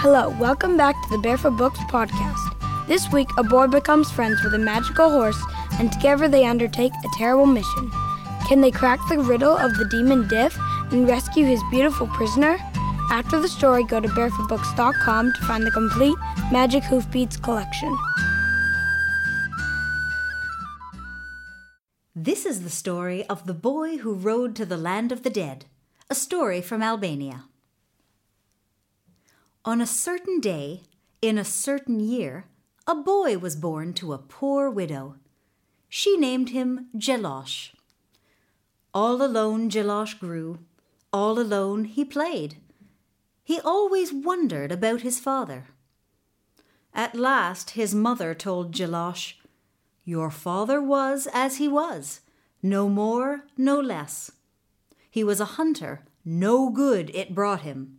Hello, welcome back to the Barefoot Books podcast. This week, a boy becomes friends with a magical horse, and together they undertake a terrible mission. Can they crack the riddle of the demon Diff and rescue his beautiful prisoner? After the story, go to barefootbooks.com to find the complete Magic Hoofbeats collection. This is the story of the boy who rode to the land of the dead, a story from Albania. On a certain day, in a certain year, a boy was born to a poor widow. She named him Jelosh. All alone Jelosh grew, all alone he played. He always wondered about his father. At last his mother told Jelosh, Your father was as he was, no more, no less. He was a hunter, no good it brought him.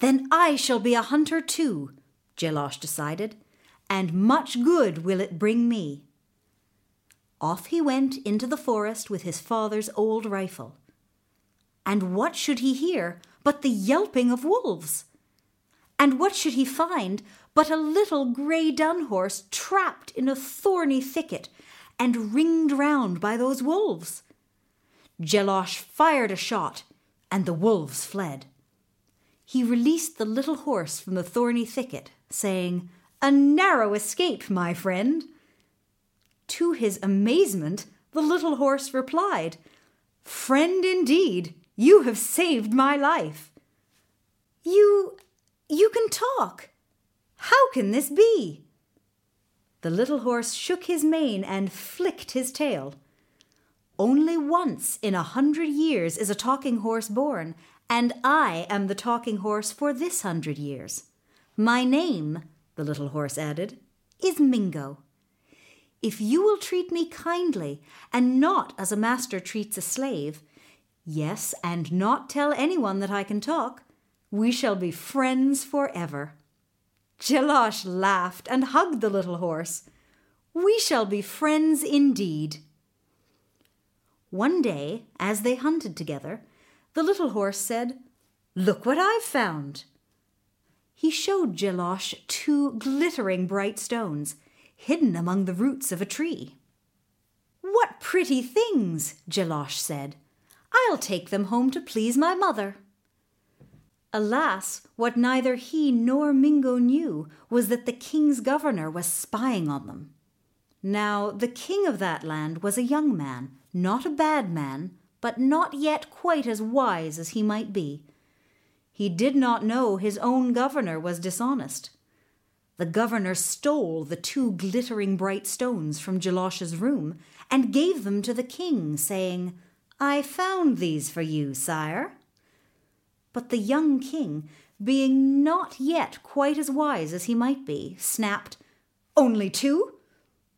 Then I shall be a hunter too, Jelosh decided, and much good will it bring me. Off he went into the forest with his father's old rifle. And what should he hear but the yelping of wolves? And what should he find but a little grey dun horse trapped in a thorny thicket and ringed round by those wolves? Jelosh fired a shot, and the wolves fled he released the little horse from the thorny thicket, saying, A narrow escape, my friend. To his amazement, the little horse replied, Friend indeed, you have saved my life. You. you can talk. How can this be? The little horse shook his mane and flicked his tail. Only once in a hundred years is a talking horse born, and I am the talking horse for this hundred years. My name, the little horse added, is Mingo. If you will treat me kindly, and not as a master treats a slave, yes, and not tell anyone that I can talk, we shall be friends forever. Jelosh laughed and hugged the little horse. We shall be friends indeed. One day, as they hunted together, the little horse said, Look what I've found. He showed Jelosh two glittering bright stones, hidden among the roots of a tree. What pretty things, Jelosh said. I'll take them home to please my mother. Alas, what neither he nor Mingo knew was that the king's governor was spying on them. Now, the king of that land was a young man, not a bad man, but not yet quite as wise as he might be. He did not know his own governor was dishonest. The governor stole the two glittering bright stones from Jelosh's room and gave them to the king, saying, I found these for you, sire. But the young king, being not yet quite as wise as he might be, snapped, Only two?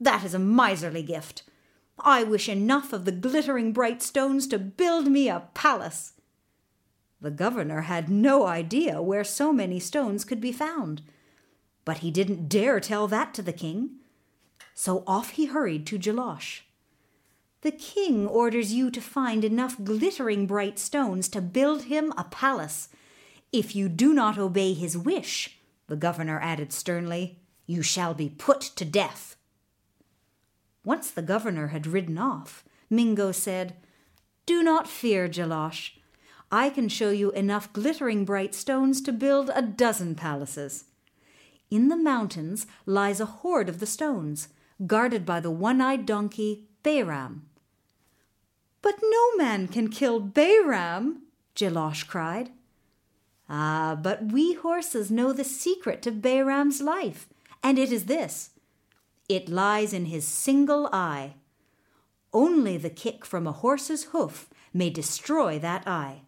That is a miserly gift. I wish enough of the glittering bright stones to build me a palace. The governor had no idea where so many stones could be found, but he didn't dare tell that to the king. So off he hurried to Jelosh. The king orders you to find enough glittering bright stones to build him a palace. If you do not obey his wish, the governor added sternly, you shall be put to death. Once the governor had ridden off, Mingo said, Do not fear, Jelosh. I can show you enough glittering bright stones to build a dozen palaces. In the mountains lies a hoard of the stones, guarded by the one eyed donkey, Bayram. But no man can kill Bayram, Jelosh cried. Ah, but we horses know the secret to Bayram's life, and it is this it lies in his single eye. Only the kick from a horse's hoof may destroy that eye.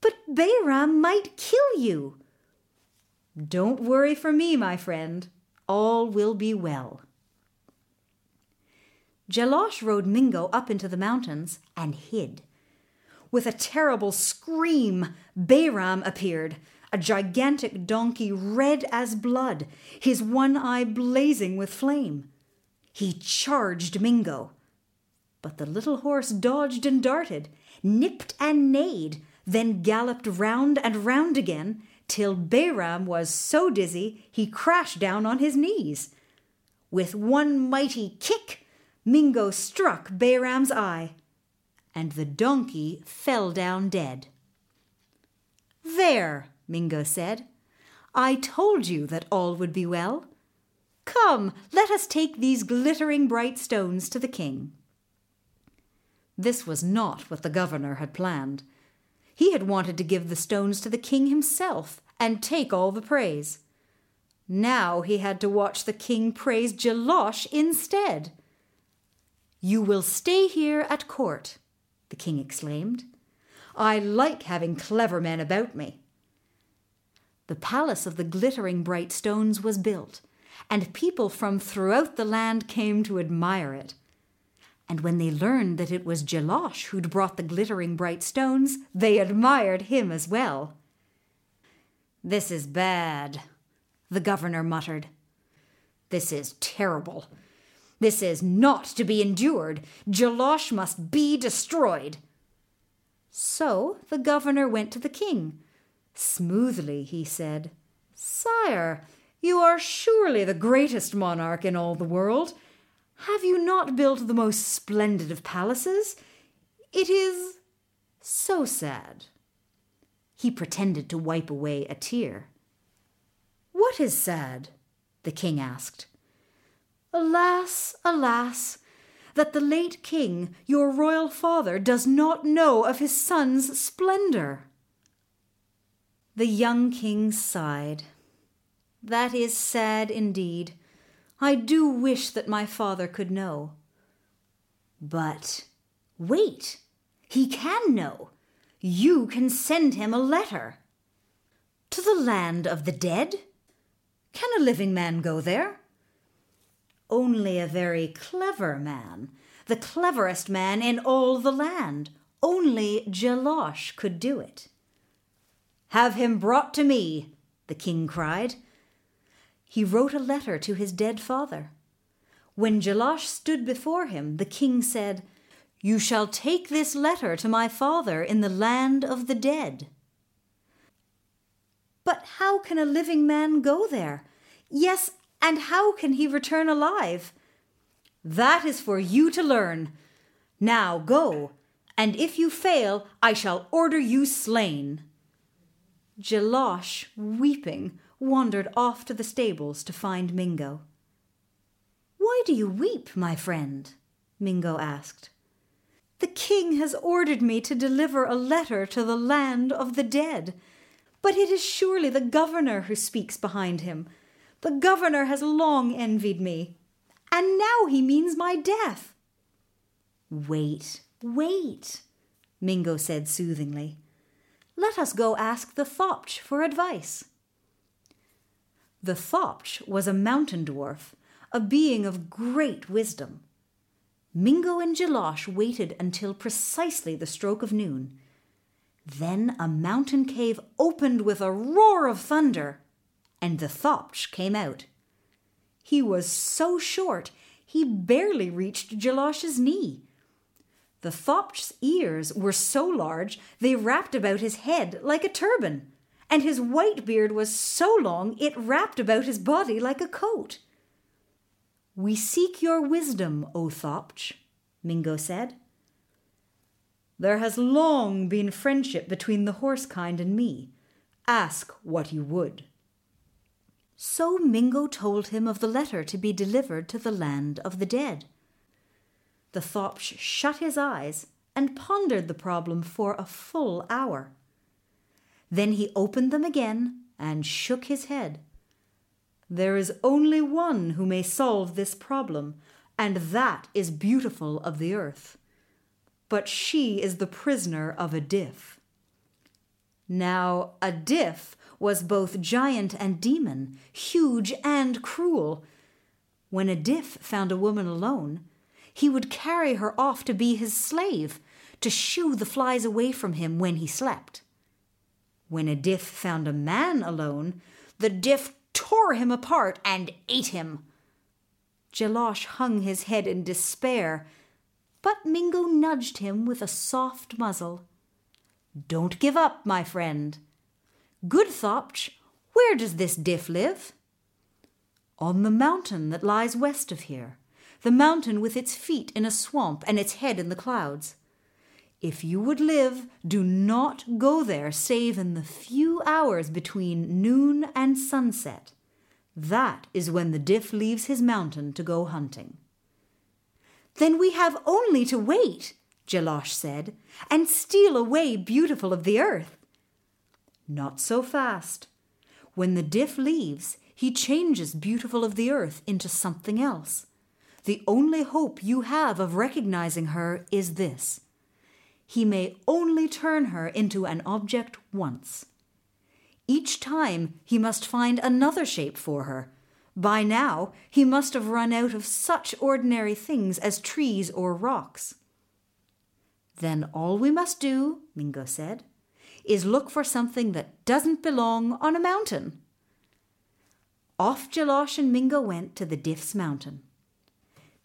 But Bayram might kill you. Don't worry for me, my friend. All will be well. Jelosh rode Mingo up into the mountains and hid. With a terrible scream, Bayram appeared a gigantic donkey red as blood, his one eye blazing with flame. He charged Mingo. But the little horse dodged and darted, nipped and neighed, then galloped round and round again, till Bayram was so dizzy he crashed down on his knees. With one mighty kick, Mingo struck Bayram's eye, and the donkey fell down dead. There, Mingo said, I told you that all would be well. Come, let us take these glittering bright stones to the king. This was not what the governor had planned. He had wanted to give the stones to the king himself and take all the praise. Now he had to watch the king praise Jelosh instead. You will stay here at court, the king exclaimed. I like having clever men about me. The palace of the glittering bright stones was built, and people from throughout the land came to admire it. And when they learned that it was Jelosh who'd brought the glittering bright stones, they admired him as well. This is bad, the governor muttered. This is terrible. This is not to be endured. Jelosh must be destroyed. So the governor went to the king. Smoothly he said, Sire, you are surely the greatest monarch in all the world. Have you not built the most splendid of palaces? It is so sad. He pretended to wipe away a tear. What is sad? the king asked. Alas, alas, that the late king, your royal father, does not know of his son's splendor. The young king sighed. That is sad indeed. I do wish that my father could know. But wait, he can know. You can send him a letter. To the land of the dead? Can a living man go there? Only a very clever man, the cleverest man in all the land. Only Jelosh could do it. Have him brought to me, the king cried he wrote a letter to his dead father. When Jelosh stood before him, the king said, You shall take this letter to my father in the land of the dead. But how can a living man go there? Yes, and how can he return alive? That is for you to learn. Now go, and if you fail, I shall order you slain. Jelosh, weeping, wandered off to the stables to find Mingo. Why do you weep, my friend? Mingo asked. The king has ordered me to deliver a letter to the land of the dead. But it is surely the governor who speaks behind him. The governor has long envied me, and now he means my death. Wait, wait, Mingo said soothingly. Let us go ask the Thopch for advice. The Thopch was a mountain dwarf, a being of great wisdom. Mingo and Jelosh waited until precisely the stroke of noon. Then a mountain cave opened with a roar of thunder, and the Thopch came out. He was so short he barely reached Jelosh's knee. The Thopch's ears were so large they wrapped about his head like a turban and his white beard was so long it wrapped about his body like a coat. We seek your wisdom, O Thopch, Mingo said. There has long been friendship between the horse kind and me. Ask what you would. So Mingo told him of the letter to be delivered to the land of the dead. The Thopch shut his eyes and pondered the problem for a full hour. Then he opened them again and shook his head. There is only one who may solve this problem, and that is Beautiful of the Earth. But she is the prisoner of a Adif. Now, a Adif was both giant and demon, huge and cruel. When a Adif found a woman alone, he would carry her off to be his slave, to shoo the flies away from him when he slept. When Adif found a man alone, the Diff tore him apart and ate him. Jelosh hung his head in despair, but Mingo nudged him with a soft muzzle. Don't give up, my friend. Good Thopch, where does this Diff live? On the mountain that lies west of here, the mountain with its feet in a swamp and its head in the clouds. If you would live, do not go there save in the few hours between noon and sunset. That is when the Diff leaves his mountain to go hunting. Then we have only to wait, Jelosh said, and steal away Beautiful of the Earth. Not so fast. When the Diff leaves, he changes Beautiful of the Earth into something else. The only hope you have of recognizing her is this he may only turn her into an object once. Each time he must find another shape for her. By now he must have run out of such ordinary things as trees or rocks. Then all we must do, Mingo said, is look for something that doesn't belong on a mountain. Off Jelosh and Mingo went to the Diff's mountain.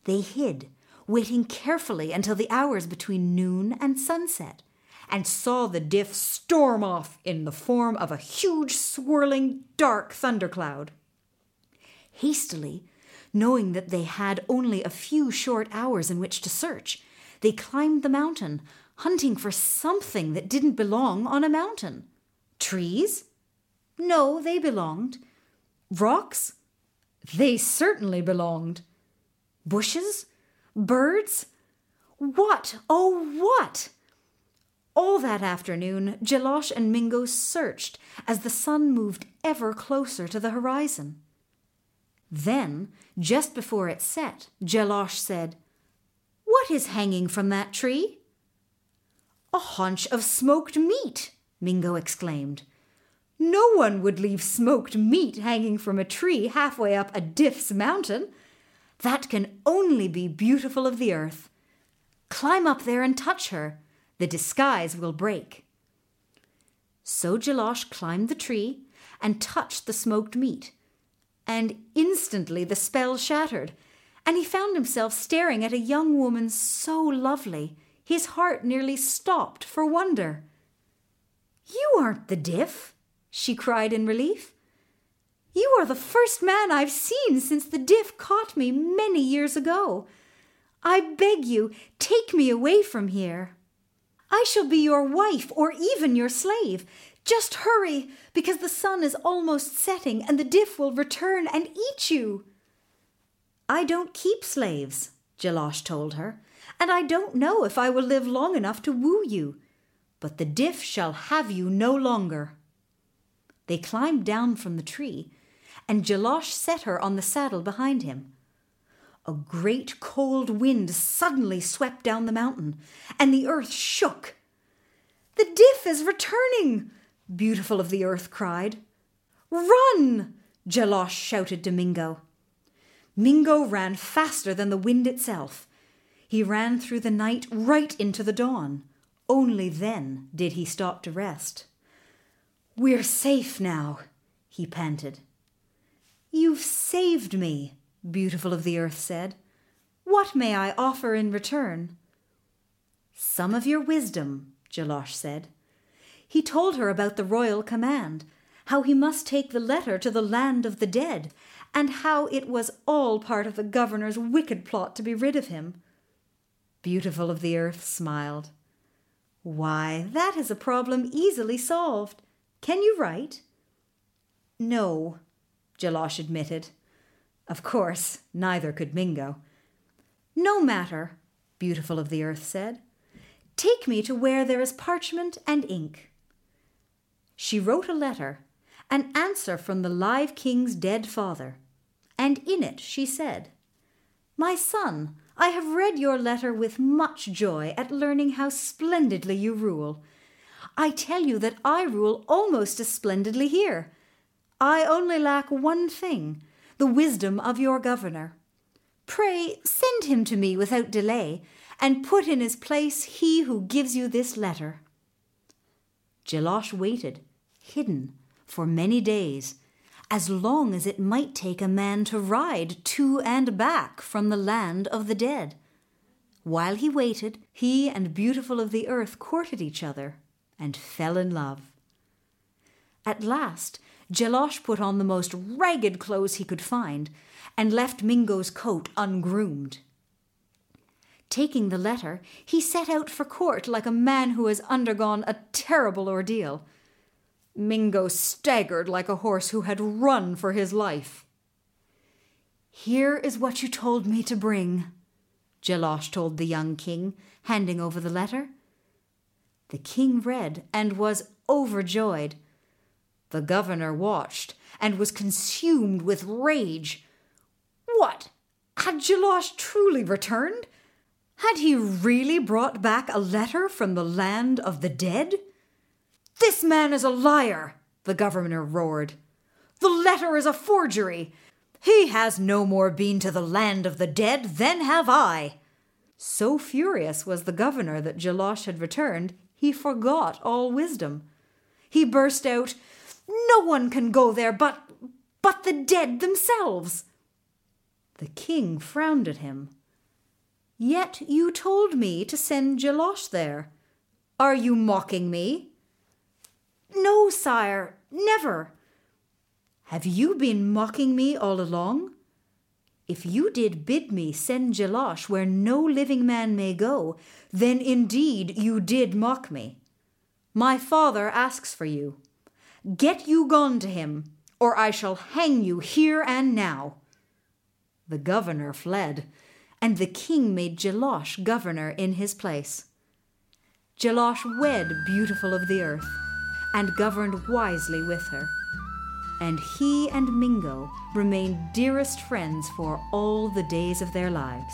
They hid waiting carefully until the hours between noon and sunset, and saw the diff storm off in the form of a huge, swirling, dark thundercloud. Hastily, knowing that they had only a few short hours in which to search, they climbed the mountain, hunting for something that didn't belong on a mountain. Trees? No, they belonged. Rocks? They certainly belonged. Bushes? Birds? What, oh, what? All that afternoon, Jelosh and Mingo searched as the sun moved ever closer to the horizon. Then, just before it set, Jelosh said, What is hanging from that tree? A haunch of smoked meat, Mingo exclaimed. No one would leave smoked meat hanging from a tree halfway up a Diff's mountain. That can only be beautiful of the earth. Climb up there and touch her. The disguise will break. So Jelosh climbed the tree and touched the smoked meat. And instantly the spell shattered, and he found himself staring at a young woman so lovely, his heart nearly stopped for wonder. You aren't the diff, she cried in relief. You are the first man I've seen since the diff caught me many years ago. I beg you, take me away from here. I shall be your wife or even your slave. Just hurry, because the sun is almost setting and the diff will return and eat you. I don't keep slaves, Jelosh told her, and I don't know if I will live long enough to woo you. But the diff shall have you no longer. They climbed down from the tree and Jelosh set her on the saddle behind him. A great cold wind suddenly swept down the mountain, and the earth shook. The diff is returning, Beautiful of the Earth cried. Run! Jelosh shouted to Mingo. Mingo ran faster than the wind itself. He ran through the night right into the dawn. Only then did he stop to rest. We're safe now, he panted. You've saved me, Beautiful of the Earth said. What may I offer in return? Some of your wisdom, Jelosh said. He told her about the royal command, how he must take the letter to the land of the dead, and how it was all part of the governor's wicked plot to be rid of him. Beautiful of the Earth smiled. Why, that is a problem easily solved. Can you write? No, Jelosh admitted. Of course, neither could Mingo. No matter, Beautiful of the Earth said. Take me to where there is parchment and ink. She wrote a letter, an answer from the live king's dead father, and in it she said, My son, I have read your letter with much joy at learning how splendidly you rule. I tell you that I rule almost as splendidly here, I only lack one thing the wisdom of your governor. Pray send him to me without delay, and put in his place he who gives you this letter. Jelosh waited, hidden, for many days, as long as it might take a man to ride to and back from the land of the dead. While he waited, he and Beautiful of the Earth courted each other and fell in love. At last, Jelosh put on the most ragged clothes he could find and left Mingo's coat ungroomed. Taking the letter, he set out for court like a man who has undergone a terrible ordeal. Mingo staggered like a horse who had run for his life. Here is what you told me to bring, Jelosh told the young king, handing over the letter. The king read and was overjoyed. The governor watched and was consumed with rage. What? Had Jelosh truly returned? Had he really brought back a letter from the land of the dead? This man is a liar, the governor roared. The letter is a forgery. He has no more been to the land of the dead than have I. So furious was the governor that Jelosh had returned, he forgot all wisdom. He burst out, No one can go there but but the dead themselves. The king frowned at him. Yet you told me to send Jelosh there. Are you mocking me? No, sire, never. Have you been mocking me all along? If you did bid me send Jelosh where no living man may go, then indeed you did mock me. My father asks for you. Get you gone to him, or I shall hang you here and now. The governor fled, and the king made Jelosh governor in his place. Jelosh wed Beautiful of the Earth and governed wisely with her. And he and Mingo remained dearest friends for all the days of their lives.